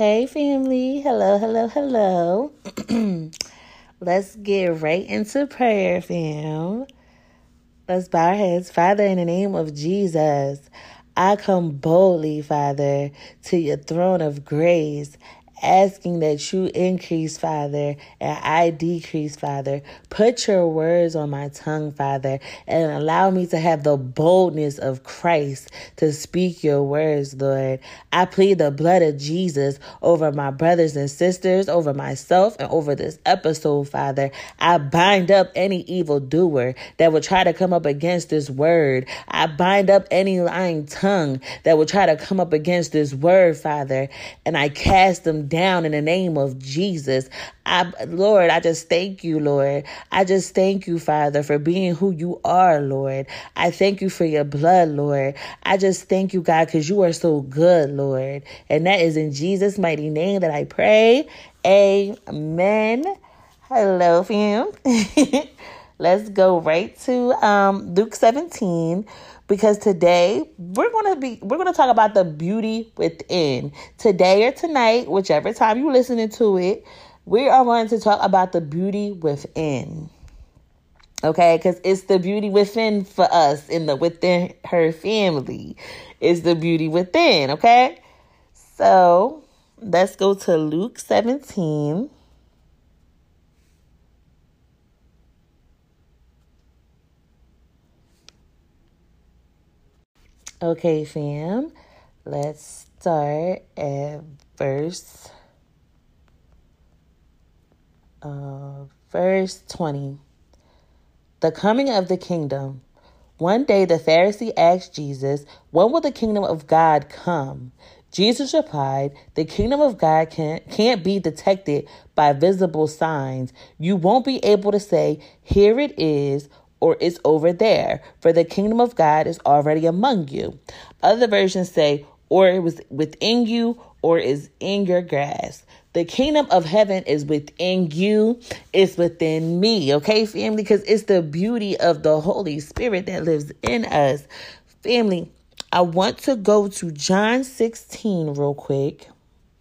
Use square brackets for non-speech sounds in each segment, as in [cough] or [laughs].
Hey, family. Hello, hello, hello. [clears throat] Let's get right into prayer, fam. Let's bow our heads. Father, in the name of Jesus, I come boldly, Father, to your throne of grace asking that you increase, Father, and I decrease, Father. Put your words on my tongue, Father, and allow me to have the boldness of Christ to speak your words, Lord. I plead the blood of Jesus over my brothers and sisters, over myself, and over this episode, Father. I bind up any evil doer that would try to come up against this word. I bind up any lying tongue that would try to come up against this word, Father, and I cast them down in the name of Jesus. I, Lord, I just thank you, Lord. I just thank you, Father, for being who you are, Lord. I thank you for your blood, Lord. I just thank you, God, because you are so good, Lord. And that is in Jesus' mighty name that I pray. Amen. Hello, fam. [laughs] Let's go right to um, Luke 17 because today we're going to be we're going to talk about the beauty within. Today or tonight, whichever time you're listening to it, we are going to talk about the beauty within. Okay, because it's the beauty within for us in the within her family. Is the beauty within, okay? So let's go to Luke 17. Okay, fam. Let's start at verse uh, verse 20. The coming of the kingdom. One day the Pharisee asked Jesus, When will the kingdom of God come? Jesus replied, The kingdom of God can't, can't be detected by visible signs. You won't be able to say, Here it is, or it's over there, for the kingdom of God is already among you. Other versions say, or it was within you, or is in your grasp. The kingdom of heaven is within you, it's within me, okay, family? Because it's the beauty of the Holy Spirit that lives in us. Family, I want to go to John 16 real quick.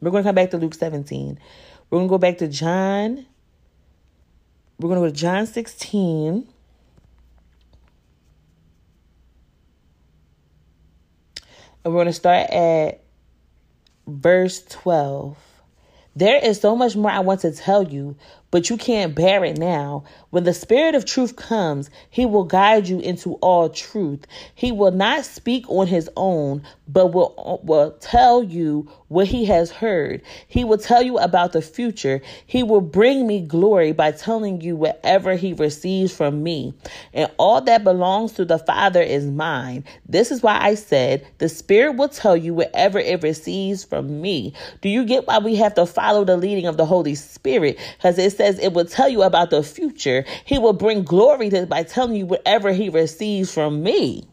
We're going to come back to Luke 17. We're going to go back to John. We're going to go to John 16. And we're going to start at verse 12. There is so much more I want to tell you, but you can't bear it now. When the Spirit of truth comes, he will guide you into all truth. He will not speak on his own, but will, will tell you what he has heard. He will tell you about the future. He will bring me glory by telling you whatever he receives from me. And all that belongs to the Father is mine. This is why I said the Spirit will tell you whatever it receives from me. Do you get why we have to follow the leading of the Holy Spirit? Because it says it will tell you about the future. He will bring glory to by telling you whatever he receives from me.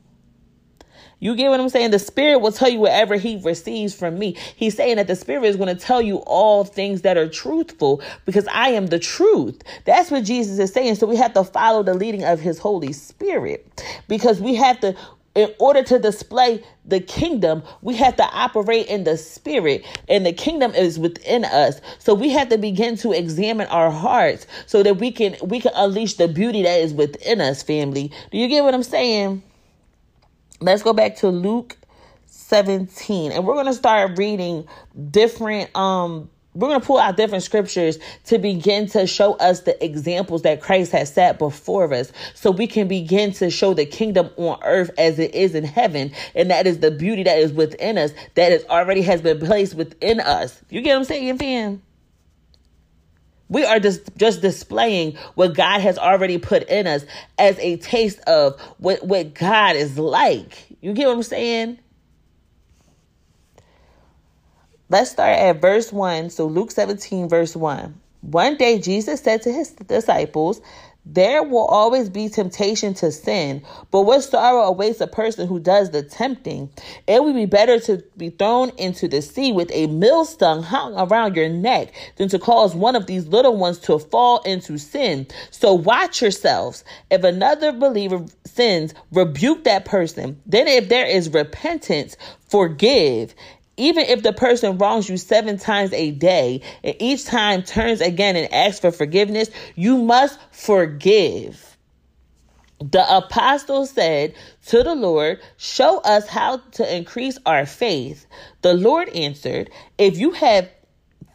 You get what I'm saying? The Spirit will tell you whatever He receives from me. He's saying that the Spirit is going to tell you all things that are truthful because I am the truth. That's what Jesus is saying. So we have to follow the leading of His Holy Spirit because we have to, in order to display the kingdom, we have to operate in the spirit, and the kingdom is within us. So we have to begin to examine our hearts so that we can we can unleash the beauty that is within us, family. Do you get what I'm saying? Let's go back to Luke 17, and we're going to start reading different um we're going to pull out different scriptures to begin to show us the examples that Christ has set before us so we can begin to show the kingdom on earth as it is in heaven. And that is the beauty that is within us, that is already has been placed within us. You get what I'm saying, fam? We are just, just displaying what God has already put in us as a taste of what, what God is like. You get what I'm saying? Let's start at verse 1. So, Luke 17, verse 1. One day, Jesus said to his disciples, There will always be temptation to sin, but what sorrow awaits a person who does the tempting? It would be better to be thrown into the sea with a millstone hung around your neck than to cause one of these little ones to fall into sin. So, watch yourselves. If another believer sins, rebuke that person. Then, if there is repentance, forgive Even if the person wrongs you seven times a day and each time turns again and asks for forgiveness, you must forgive. The apostle said to the Lord, Show us how to increase our faith. The Lord answered, If you have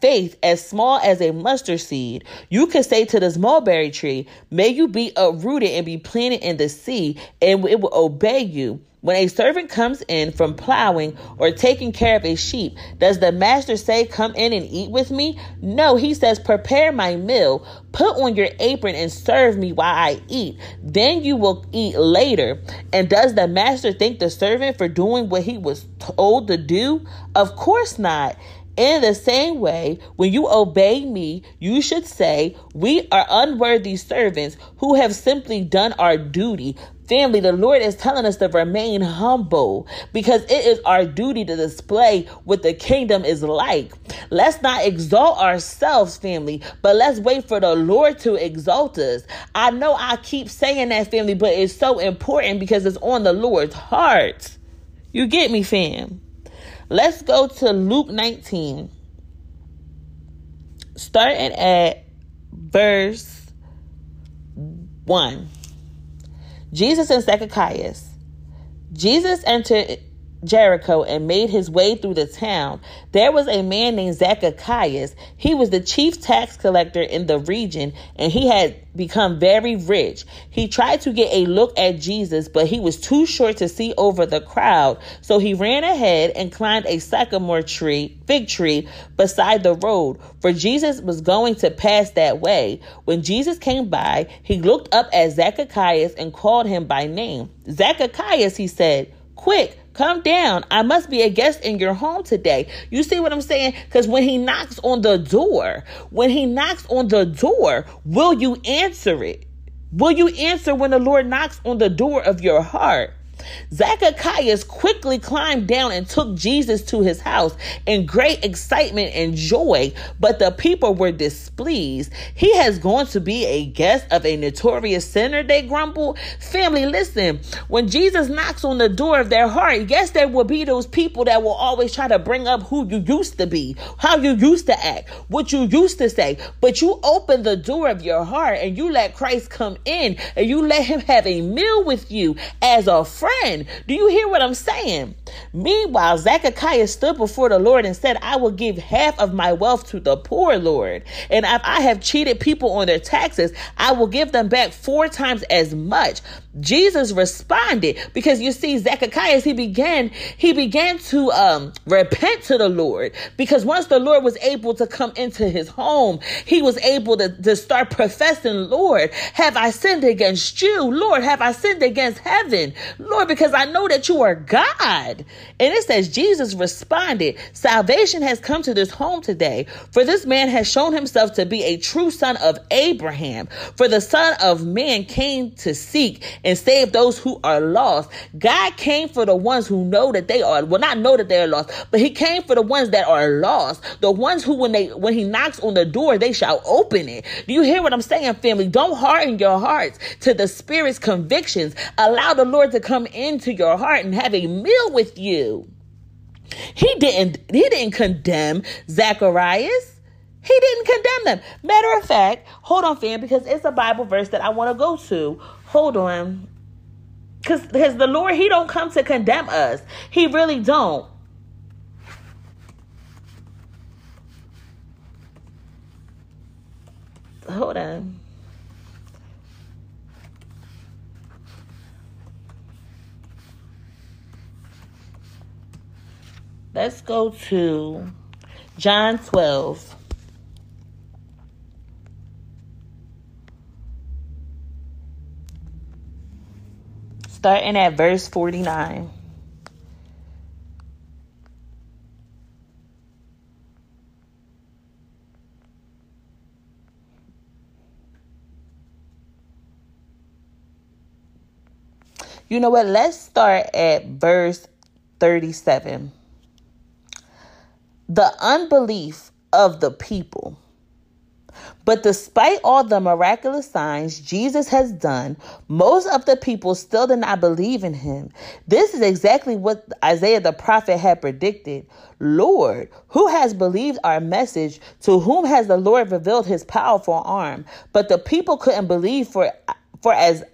faith as small as a mustard seed, you can say to this mulberry tree, May you be uprooted and be planted in the sea, and it will obey you. When a servant comes in from plowing or taking care of a sheep, does the master say, Come in and eat with me? No, he says, Prepare my meal, put on your apron, and serve me while I eat. Then you will eat later. And does the master thank the servant for doing what he was told to do? Of course not. In the same way, when you obey me, you should say, We are unworthy servants who have simply done our duty. Family, the Lord is telling us to remain humble because it is our duty to display what the kingdom is like. Let's not exalt ourselves, family, but let's wait for the Lord to exalt us. I know I keep saying that, family, but it's so important because it's on the Lord's heart. You get me, fam? Let's go to Luke 19, starting at verse 1. Jesus and Zacchaeus. Jesus entered Jericho and made his way through the town, there was a man named Zacchaeus. He was the chief tax collector in the region and he had become very rich. He tried to get a look at Jesus, but he was too short to see over the crowd. So he ran ahead and climbed a sycamore tree, fig tree beside the road, for Jesus was going to pass that way. When Jesus came by, he looked up at Zacchaeus and called him by name. Zacchaeus, he said, quick, Come down. I must be a guest in your home today. You see what I'm saying? Because when he knocks on the door, when he knocks on the door, will you answer it? Will you answer when the Lord knocks on the door of your heart? Zacchaeus quickly climbed down and took Jesus to his house in great excitement and joy, but the people were displeased. He has gone to be a guest of a notorious sinner, they grumbled. Family, listen, when Jesus knocks on the door of their heart, yes, there will be those people that will always try to bring up who you used to be, how you used to act, what you used to say, but you open the door of your heart and you let Christ come in and you let him have a meal with you as a friend friend. Do you hear what I'm saying? Meanwhile, Zacchaeus stood before the Lord and said, I will give half of my wealth to the poor, Lord. And if I have cheated people on their taxes, I will give them back four times as much. Jesus responded because you see, Zacchaeus, he began, he began to um, repent to the Lord because once the Lord was able to come into his home, he was able to, to start professing, Lord, have I sinned against you? Lord, have I sinned against heaven? Lord, because I know that you are God. And it says, Jesus responded, Salvation has come to this home today, for this man has shown himself to be a true son of Abraham. For the Son of Man came to seek and save those who are lost. God came for the ones who know that they are, well, not know that they're lost, but he came for the ones that are lost. The ones who, when they, when he knocks on the door, they shall open it. Do you hear what I'm saying, family? Don't harden your hearts to the Spirit's convictions. Allow the Lord to come into your heart and have a meal with you. He didn't, he didn't condemn Zacharias. He didn't condemn them. Matter of fact, hold on, fam, because it's a Bible verse that I want to go to. Hold on. Because because the Lord, He don't come to condemn us. He really don't. Hold on. Let's go to John 12. Starting at verse 49. You know what? Let's start at verse 37. The unbelief of the people. But despite all the miraculous signs Jesus has done, most of the people still did not believe in him. This is exactly what Isaiah the prophet had predicted. Lord, who has believed our message? To whom has the Lord revealed his powerful arm? But the people couldn't believe for for as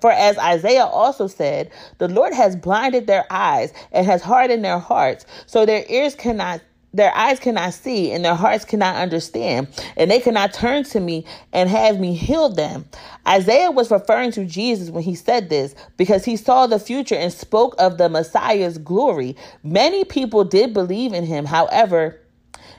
for as Isaiah also said, the Lord has blinded their eyes and has hardened their hearts, so their ears cannot their eyes cannot see and their hearts cannot understand, and they cannot turn to me and have me heal them. Isaiah was referring to Jesus when he said this because he saw the future and spoke of the Messiah's glory. Many people did believe in him, however,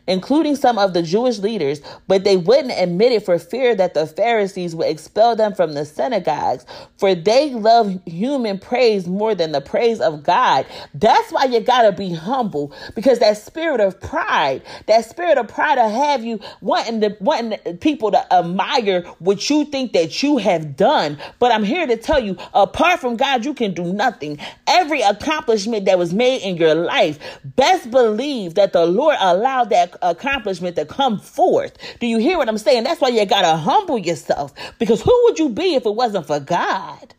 including some of the Jewish leaders, but they wouldn't admit it for fear that the Pharisees would expel them from the synagogues, for they love human praise more than the praise of God. That's why you gotta be humble, because that spirit of pride, that spirit of pride to have you wanting to wanting people to admire what you think that you have done. But I'm here to tell you, apart from God, you can do nothing. Every accomplishment that was made in your life, best believe that the Lord allowed that accomplishment to come forth. Do you hear what I'm saying? That's why you got to humble yourself because who would you be if it wasn't for God?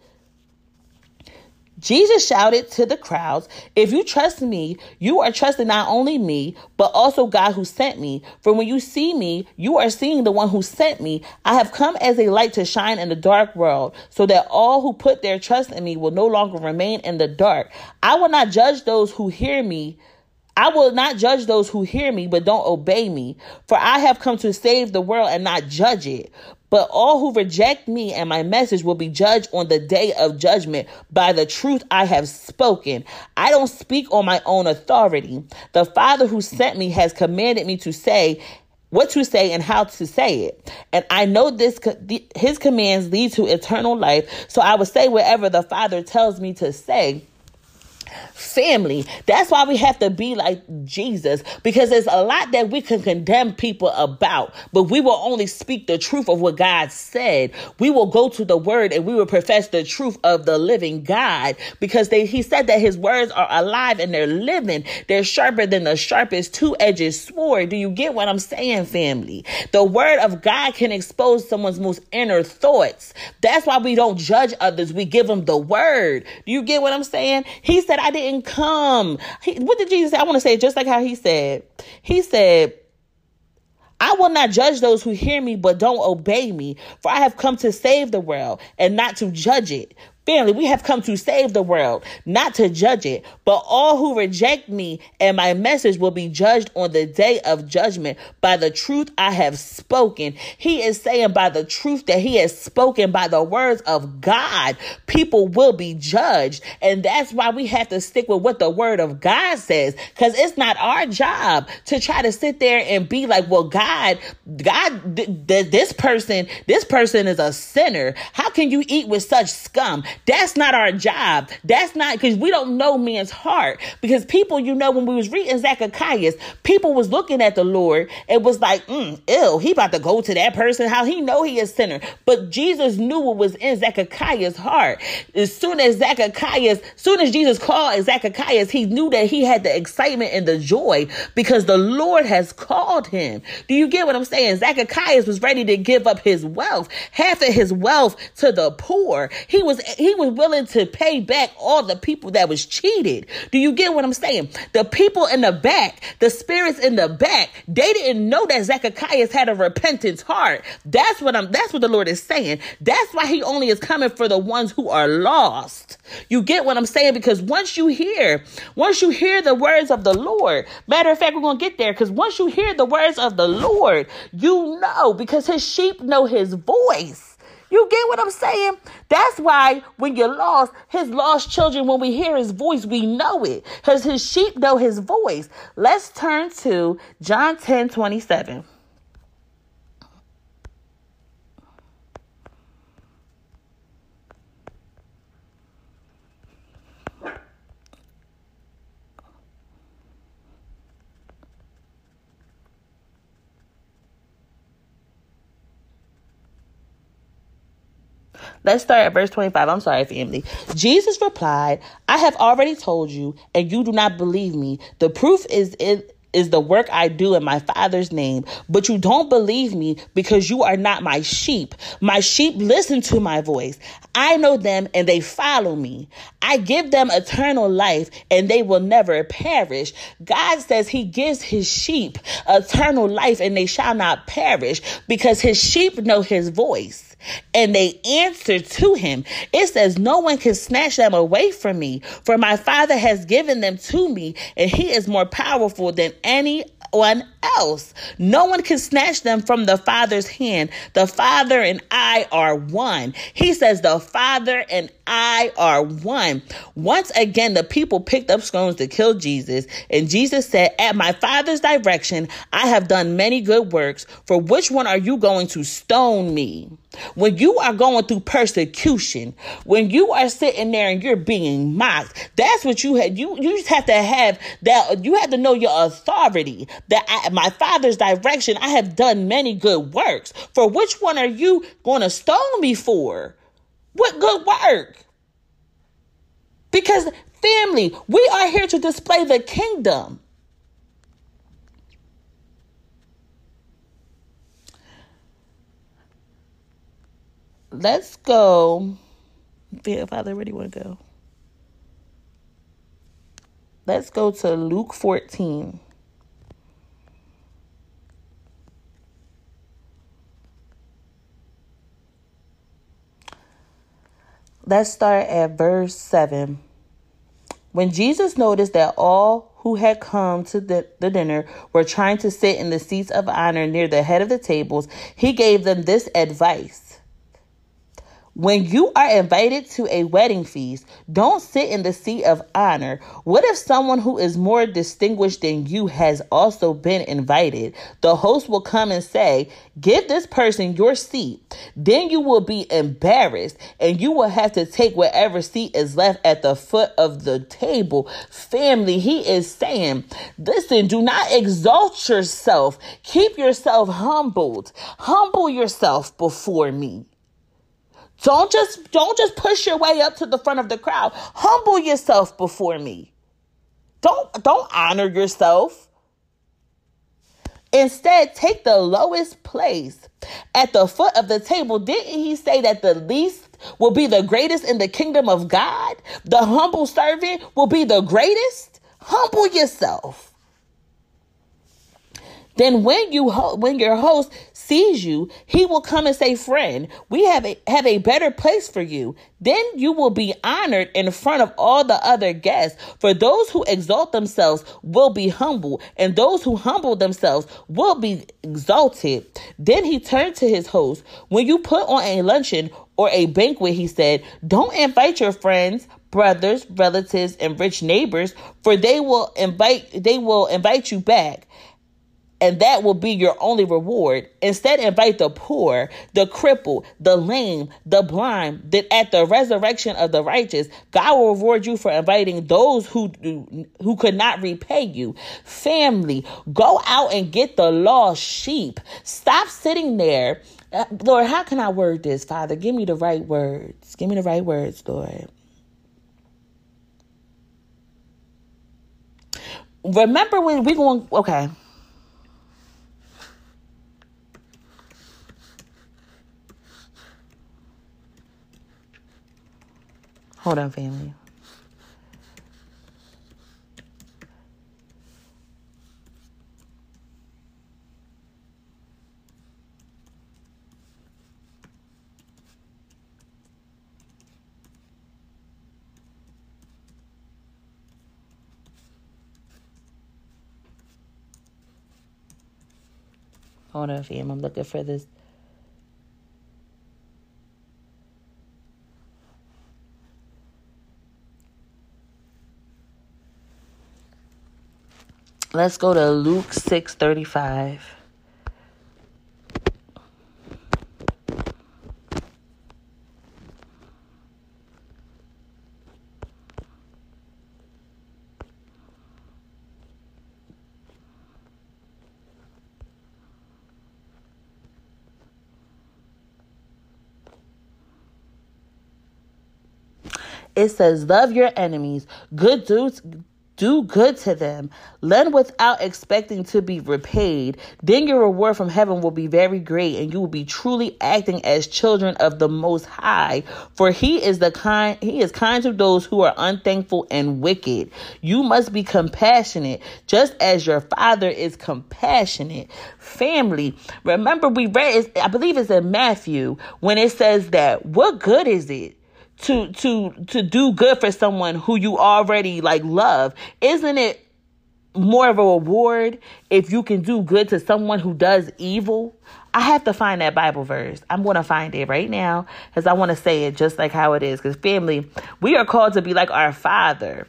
Jesus shouted to the crowds, If you trust me, you are trusting not only me, but also God who sent me. For when you see me, you are seeing the one who sent me. I have come as a light to shine in the dark world, so that all who put their trust in me will no longer remain in the dark. I will not judge those who hear me I will not judge those who hear me but don't obey me, for I have come to save the world and not judge it. But all who reject me and my message will be judged on the day of judgment by the truth I have spoken. I don't speak on my own authority. The Father who sent me has commanded me to say what to say and how to say it. And I know this his commands lead to eternal life, so I will say whatever the Father tells me to say family. That's why we have to be like Jesus because there's a lot that we can condemn people about, but we will only speak the truth of what God said. We will go to the word and we will profess the truth of the living God because they, he said that his words are alive and they're living. They're sharper than the sharpest two-edged sword. Do you get what I'm saying, family? The word of God can expose someone's most inner thoughts. That's why we don't judge others. We give them the word. Do you get what I'm saying? He said, I didn't come. He, what did Jesus say? I want to say just like how he said. He said, I will not judge those who hear me but don't obey me, for I have come to save the world and not to judge it. Family, we have come to save the world, not to judge it. But all who reject me and my message will be judged on the day of judgment by the truth I have spoken. He is saying by the truth that he has spoken by the words of God, people will be judged. And that's why we have to stick with what the word of God says. Cause it's not our job to try to sit there and be like, well, God, God, th- th- this person, this person is a sinner. How can you eat with such scum? That's not our job. That's not because we don't know men's heart. Because people, you know, when we was reading Zacchaeus, people was looking at the Lord and was like, mm, ew, he about to go to that person. How he know he is sinner. But Jesus knew what was in Zacchaeus' heart. As soon as Zacchaeus, as soon as Jesus called Zacchaeus, he knew that he had the excitement and the joy because the Lord has called him. Do you get what I'm saying? Zacchaeus was ready to give up his wealth, half of his wealth to the poor. He was he was willing to pay back all the people that was cheated. Do you get what I'm saying? The people in the back, the spirits in the back, they didn't know that Zacchaeus had a repentance heart. That's what I'm that's what the Lord is saying. That's why he only is coming for the ones who are lost. You get what I'm saying? Because once you hear, once you hear the words of the Lord, matter of fact, we're gonna get there because once you hear the words of the Lord, you know because his sheep know his voice. You get what I'm saying? That's why when you're lost, his lost children, when we hear his voice, we know it. Because his sheep know his voice. Let's turn to John 10 27. Let's start at verse 25. I'm sorry, family. Jesus replied, I have already told you, and you do not believe me. The proof is in is the work I do in my Father's name, but you don't believe me because you are not my sheep. My sheep listen to my voice. I know them and they follow me. I give them eternal life and they will never perish. God says he gives his sheep eternal life and they shall not perish because his sheep know his voice and they answer to him. It says, No one can snatch them away from me, for my Father has given them to me, and he is more powerful than anyone else. No one can snatch them from the Father's hand. The Father and I are one. He says, The Father and I are one. Once again, the people picked up stones to kill Jesus, and Jesus said, At my Father's direction, I have done many good works. For which one are you going to stone me? When you are going through persecution, when you are sitting there and you're being mocked, that's what you had. You you just have to have that. You have to know your authority. That I, my Father's direction, I have done many good works. For which one are you going to stone me for? What good work? Because family, we are here to display the kingdom. Let's go. Father, where do you want to go? Let's go to Luke 14. Let's start at verse 7. When Jesus noticed that all who had come to the, the dinner were trying to sit in the seats of honor near the head of the tables, he gave them this advice when you are invited to a wedding feast, don't sit in the seat of honor. What if someone who is more distinguished than you has also been invited? The host will come and say, Give this person your seat. Then you will be embarrassed and you will have to take whatever seat is left at the foot of the table. Family, he is saying, Listen, do not exalt yourself. Keep yourself humbled. Humble yourself before me. Don't just don't just push your way up to the front of the crowd. Humble yourself before me. Don't don't honor yourself. Instead, take the lowest place at the foot of the table. Didn't he say that the least will be the greatest in the kingdom of God? The humble servant will be the greatest? Humble yourself. Then when you ho- when your host sees you, he will come and say, "Friend, we have a have a better place for you." Then you will be honored in front of all the other guests. For those who exalt themselves will be humble, and those who humble themselves will be exalted. Then he turned to his host, "When you put on a luncheon or a banquet," he said, "don't invite your friends, brothers, relatives, and rich neighbors, for they will invite they will invite you back." And that will be your only reward. Instead, invite the poor, the crippled, the lame, the blind, that at the resurrection of the righteous, God will reward you for inviting those who who could not repay you. Family, go out and get the lost sheep. Stop sitting there. Uh, Lord, how can I word this, Father? Give me the right words. Give me the right words, Lord. Remember when we going okay Hold on, family. Hold on, fam. I'm looking for this Let's go to Luke 6:35. It says, Love your enemies. Good dudes Do good to them. Lend without expecting to be repaid. Then your reward from heaven will be very great, and you will be truly acting as children of the Most High. For He is the kind He is kind to those who are unthankful and wicked. You must be compassionate, just as your Father is compassionate. Family. Remember, we read. I believe it's in Matthew when it says that. What good is it? To to to do good for someone who you already like love isn't it more of a reward if you can do good to someone who does evil? I have to find that bible verse. I'm going to find it right now because i want to say it just like how it is. Because family we are called to be like our father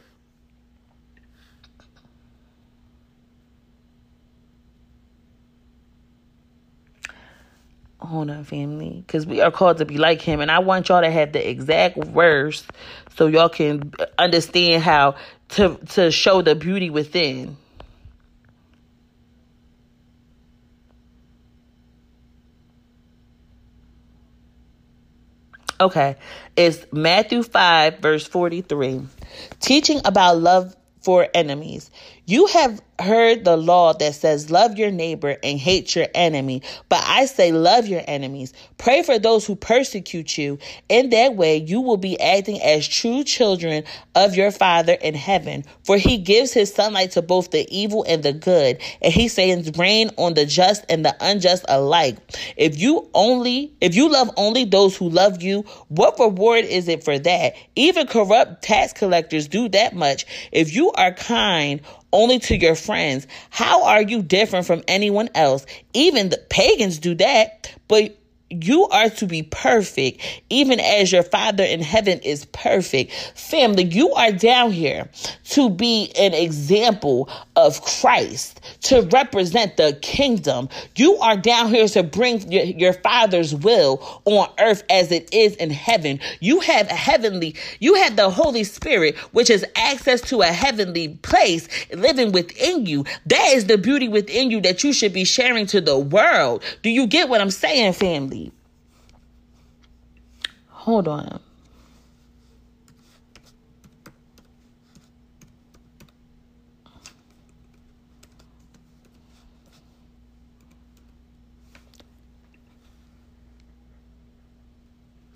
hold on family because we are called to be like him. And i want y'all to have the exact verse so y'all can understand how to to show the beauty within. Okay. It's matthew 5 verse 43 teaching about love for enemies you have heard the law that says, Love your neighbor and hate your enemy. But I say, Love your enemies. Pray for those who persecute you. In that way, you will be acting as true children of your Father in heaven. For he gives his sunlight to both the evil and the good, and he sends rain on the just and the unjust alike. If you only, if you love only those who love you, what reward is it for that? Even corrupt tax collectors do that much. If you are kind, only to your friends. How are you different from anyone else? Even the pagans do that, but you are to be perfect, even as your Father in heaven is perfect. Family, you are down here to be an example of Christ, to represent the kingdom. You are down here to bring your, your Father's will on earth as it is in heaven. You have heavenly, you have the Holy Spirit, which is access to a heavenly place living within you. That is the beauty within you that you should be sharing to the world. Do you get what I'm saying, family? Hold on.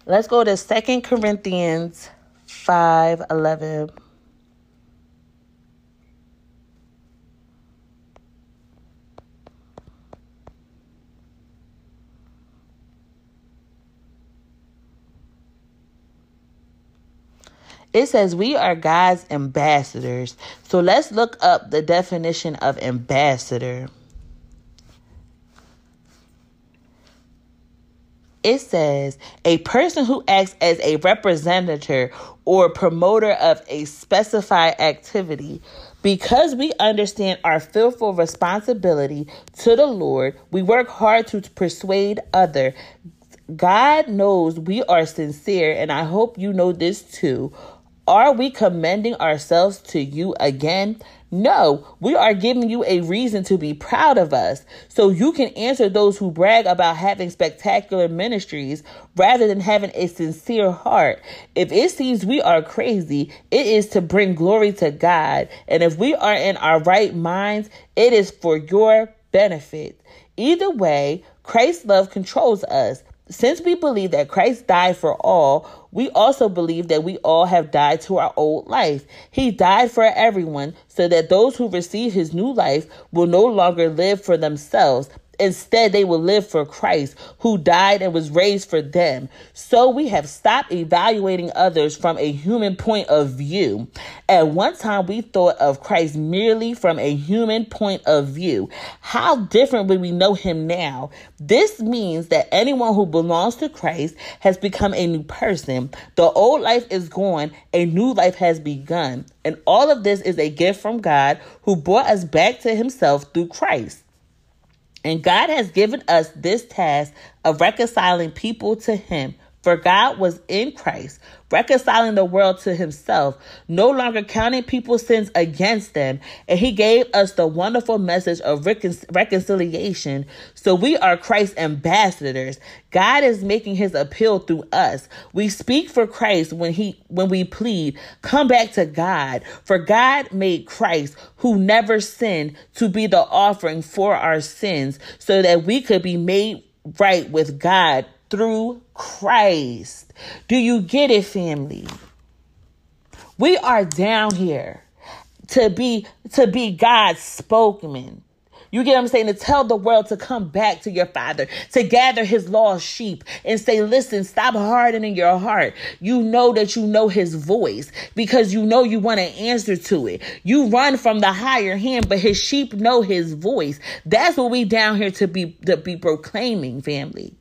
Let's go to Second Corinthians 5 11. It says we are God's ambassadors. So let's look up the definition of ambassador. It says a person who acts as a representative or promoter of a specified activity. Because we understand our fearful responsibility to the Lord, we work hard to persuade other. God knows we are sincere, and I hope you know this too. Are we commending ourselves to you again? No, we are giving you a reason to be proud of us so you can answer those who brag about having spectacular ministries rather than having a sincere heart. If it seems we are crazy, it is to bring glory to God. And if we are in our right minds, it is for your benefit. Either way, Christ's love controls us. Since we believe that Christ died for all, we also believe that we all have died to our old life. He died for everyone so that those who receive his new life will no longer live for themselves, Instead, they will live for Christ, who died and was raised for them. So we have stopped evaluating others from a human point of view. At one time, we thought of Christ merely from a human point of view. How different would we know him now? This means that anyone who belongs to Christ has become a new person. The old life is gone, a new life has begun. And all of this is a gift from God who brought us back to himself through Christ. And God has given us this task of reconciling people to Him For God was in Christ, reconciling the world to himself, no longer counting people's sins against them, and he gave us the wonderful message of recon- reconciliation. So we are Christ's ambassadors. God is making his appeal through us. We speak for Christ when he when we plead, come back to God. For God made Christ, who never sinned, to be the offering for our sins, so that we could be made right with God through Christ. Do you get it, family? We are down here to be to be God's spokesman. You get what I'm saying? To tell the world to come back to your father, to gather his lost sheep and say, listen, stop hardening your heart. You know that you know his voice because you know you want to answer to it. You run from the higher hand, but his sheep know his voice. That's what we down here to be to be proclaiming, family.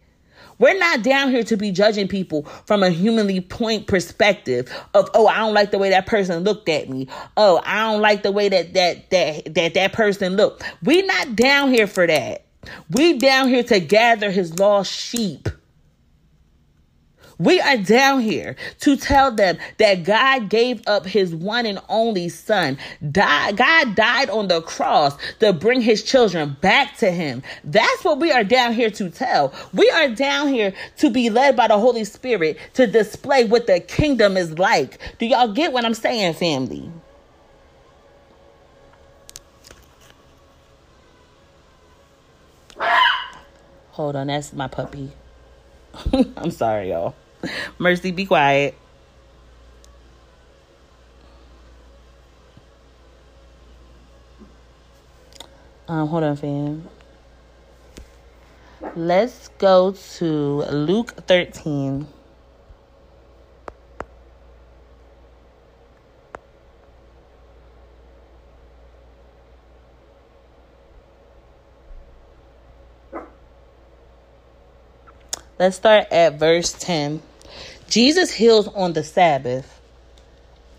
We're not down here to be judging people from a humanly point perspective of, oh, I don't like the way that person looked at me. Oh, I don't like the way that that that that, that person looked. We're not down here for that. We down here to gather his lost sheep. We are down here to tell them that God gave up his one and only son. God died on the cross to bring his children back to him. That's what we are down here to tell. We are down here to be led by the Holy Spirit to display what the kingdom is like. Do y'all get what I'm saying, family? Hold on, that's my puppy. [laughs] I'm sorry, y'all. [laughs] Mercy, be quiet. Um, hold on, fam. Let's go to Luke 13. Let's start at verse 10. Jesus heals on the Sabbath.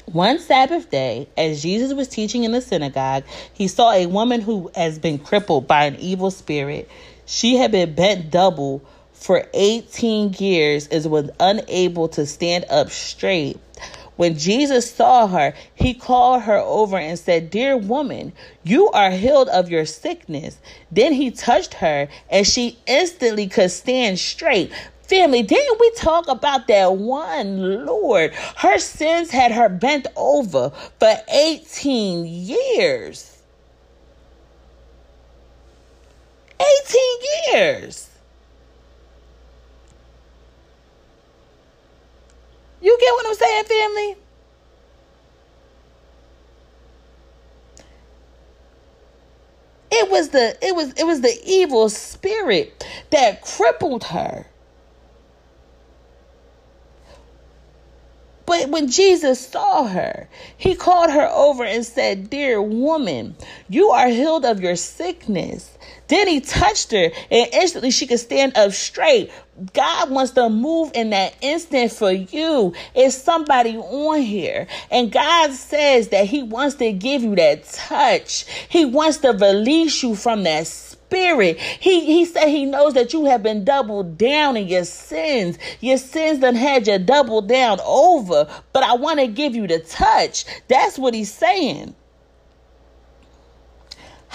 One Sabbath day, as Jesus was teaching in the synagogue, he saw a woman who has been crippled by an evil spirit. She had been bent double for 18 years and was unable to stand up straight. When Jesus saw her, he called her over and said, Dear woman, you are healed of your sickness. Then he touched her, and she instantly could stand straight. Family, didn't we talk about that one Lord? Her sins had her bent over for 18 years. 18 years. You get what I'm saying, family? It was the it was it was the evil spirit that crippled her. But when Jesus saw her, he called her over and said, Dear woman, you are healed of your sickness. Then he touched her and instantly she could stand up straight. God wants to move in that instant for you. It's somebody on here. And God says that He wants to give you that touch. He wants to release you from that spirit. He he said he knows that you have been doubled down in your sins. Your sins done had you doubled down over. But I want to give you the touch. That's what he's saying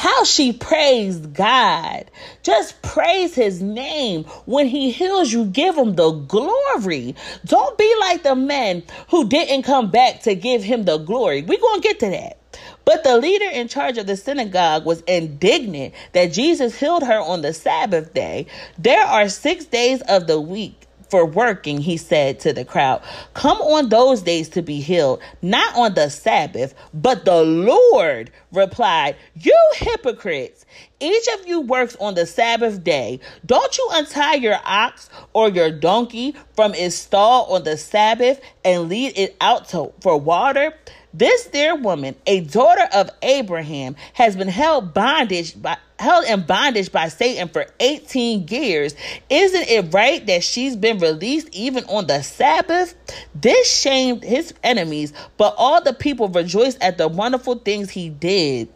how she praised God. Just praise his name. When he heals you, give him the glory. Don't be like the men who didn't come back to give him the glory. We're going to get to that. But the leader in charge of the synagogue was indignant that Jesus healed her on the Sabbath day. There are six days of the week for working, he said to the crowd. Come on those days to be healed, not on the Sabbath. But the Lord replied, You hypocrites! Each of you works on the Sabbath day. Don't you untie your ox or your donkey from its stall on the Sabbath and lead it out to, for water? This dear woman, a daughter of Abraham, has been held bondage by held in bondage by Satan for 18 years. Isn't it right that she's been released even on the Sabbath? This shamed his enemies, but all the people rejoiced at the wonderful things he did.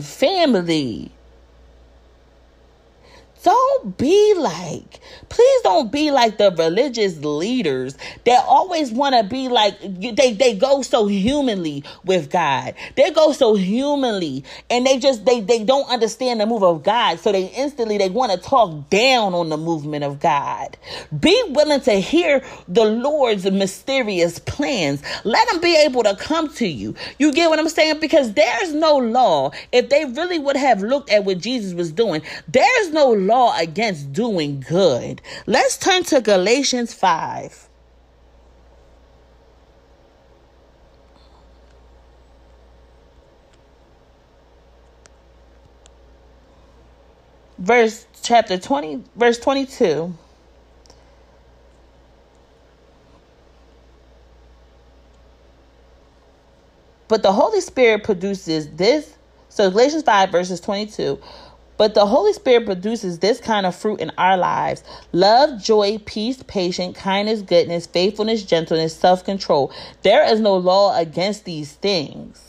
Family. Don't be like. Please don't be like the religious leaders that always want to be like they they go so humanly with God. They go so humanly and they just they they don't understand the move of God. So they instantly they want to talk down on the movement of God. Be willing to hear the Lord's mysterious plans. Let them be able to come to you. You get what I'm saying? Because there's no law. If they really would have looked at what Jesus was doing, there's no law against doing good. Let's turn to Galatians 5. Verse chapter 20, verse 22. But the Holy Spirit produces this. So Galatians 5, verses 22. But the Holy Spirit produces this kind of fruit in our lives love, joy, peace, patience, kindness, goodness, faithfulness, gentleness, self control. There is no law against these things.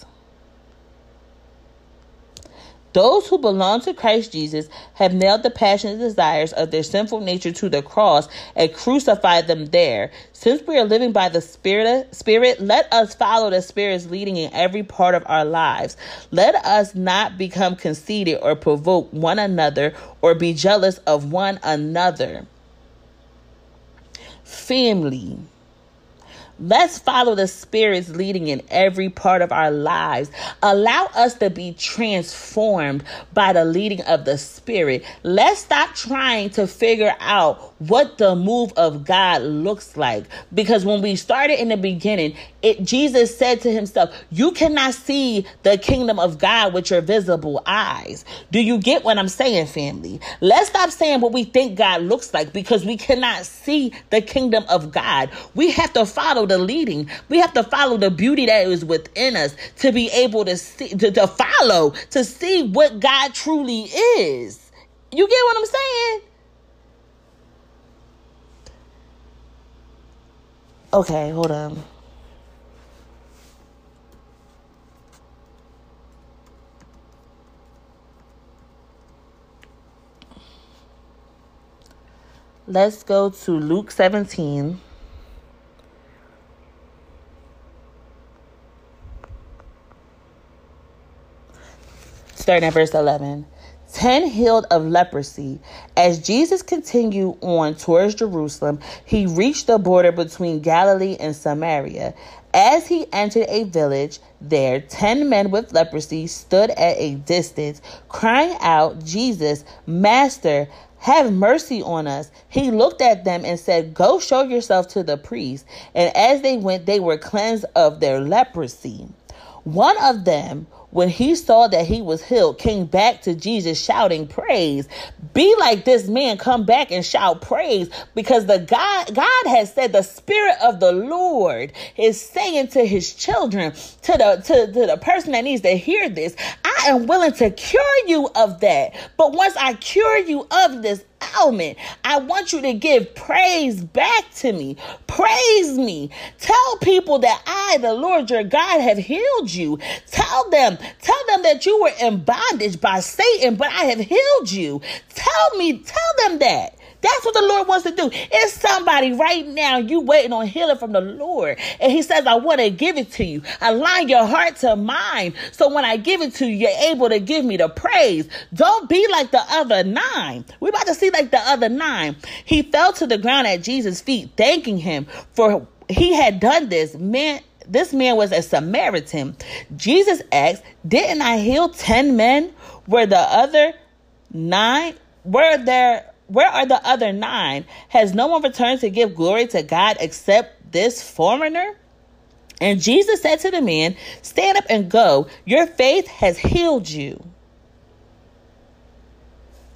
Those who belong to Christ Jesus have nailed the passionate desires of their sinful nature to the cross and crucified them there. Since we are living by the Spirit, Spirit, let us follow the Spirit's leading in every part of our lives. Let us not become conceited or provoke one another or be jealous of one another. Family. Let's follow the Spirit's leading in every part of our lives. Allow us to be transformed by the leading of the Spirit. Let's stop trying to figure out what the move of God looks like. Because when we started in the beginning, it Jesus said to himself, You cannot see the kingdom of God with your visible eyes. Do you get what I'm saying, family? Let's stop saying what we think God looks like because we cannot see the kingdom of God. We have to follow the leading. We have to follow the beauty that is within us to be able to see to, to follow, to see what God truly is. You get what I'm saying? Okay, hold on. Let's go to Luke 17. Starting at verse 11. 10 healed of leprosy. As Jesus continued on towards Jerusalem, he reached the border between Galilee and Samaria. As he entered a village, there 10 men with leprosy stood at a distance, crying out, Jesus, Master, have mercy on us. He looked at them and said, Go show yourself to the priest. And as they went, they were cleansed of their leprosy. One of them, when he saw that he was healed, came back to Jesus shouting praise. Be like this man, come back and shout praise because the God, God has said the spirit of the Lord is saying to his children, to the, to, to the person that needs to hear this, I am willing to cure you of that. But once I cure you of this, ailment. I want you to give praise back to me. Praise me. Tell people that I, the Lord your God, have healed you. Tell them, tell them that you were in bondage by Satan, but I have healed you. Tell me, tell them that. That's what the Lord wants to do. It's somebody right now, you waiting on healing from the Lord. And He says, I want to give it to you. Align your heart to mine. So when I give it to you, you're able to give me the praise. Don't be like the other nine. We're about to see like the other nine. He fell to the ground at Jesus' feet, thanking him for he had done this. Man, this man was a Samaritan. Jesus asked, Didn't I heal 10 men? Were the other nine? Were there where are the other nine? Has no one returned to give glory to God except this foreigner? And Jesus said to the man, Stand up and go. Your faith has healed you.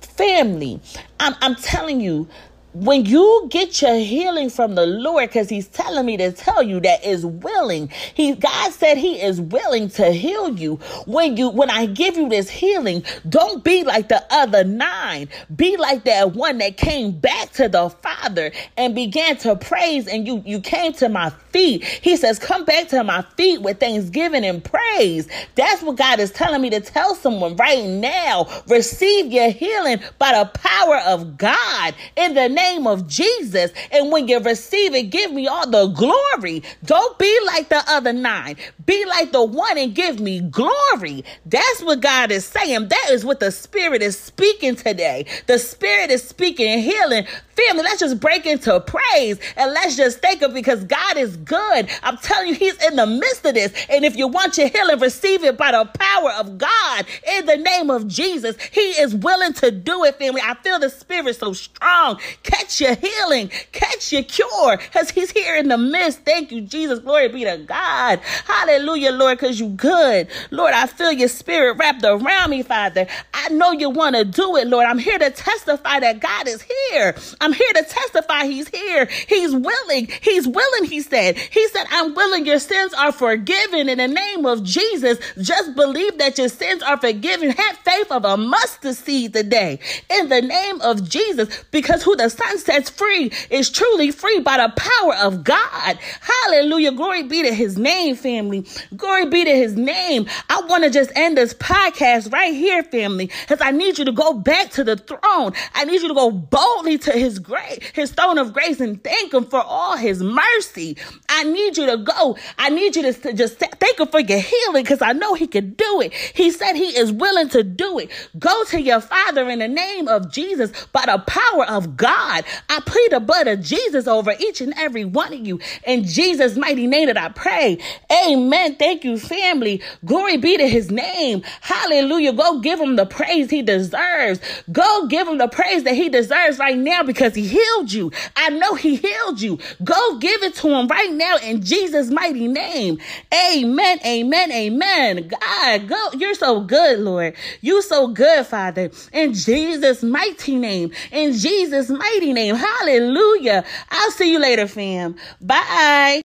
Family, I'm, I'm telling you, when you get your healing from the Lord, because He's telling me to tell you that is willing. He God said He is willing to heal you. When you when I give you this healing, don't be like the other nine. Be like that one that came back to the Father and began to praise, and you you came to my feet. He says, Come back to my feet with thanksgiving and praise. That's what God is telling me to tell someone right now. Receive your healing by the power of God in the name of Jesus. And when you receive it, give me all the glory. Don't be like the other nine. Be like the one and give me glory. That's what God is saying. That is what the Spirit is speaking today. The Spirit is speaking healing. Family, let's just break into praise and let's just thank Him because God is good. I'm telling you, He's in the midst of this. And if you want your healing, receive it by the power of God in the name of Jesus. He is willing to do it, family. I feel the Spirit so strong. Catch your healing, catch your cure because He's here in the midst. Thank you, Jesus. Glory be to God. Hallelujah, Lord, because you good. Lord, I feel your spirit wrapped around me, Father. I know you want to do it, Lord. I'm here to testify that God is here. I'm here to testify He's here. He's willing. He's willing, He said. He said, I'm willing. Your sins are forgiven in the name of Jesus. Just believe that your sins are forgiven. Have faith of a mustard seed today in the name of Jesus because who the Son sets free is truly free by the power of God. Hallelujah. Glory be to His name, family. Glory be to His name. I want to just end this podcast right here, family, because I need you to go back to the throne. I need you to go boldly to His his grace, his throne of grace and thank him for all his mercy. I need you to go. I need you to just thank him for your healing because I know he can do it. He said he is willing to do it. Go to your father in the name of Jesus by the power of God. I plead the blood of Jesus over each and every one of you. In Jesus' mighty name that I pray. Amen. Thank you, family. Glory be to his name. Hallelujah. Go give him the praise he deserves. Go give him the praise that he deserves right now because he healed you. I know he healed you. Go give it to him right now in Jesus' mighty name. Amen. Amen. Amen. God, go. You're so good, Lord. You so good, Father. In Jesus' mighty name. In Jesus' mighty name. Hallelujah. I'll see you later, fam. Bye.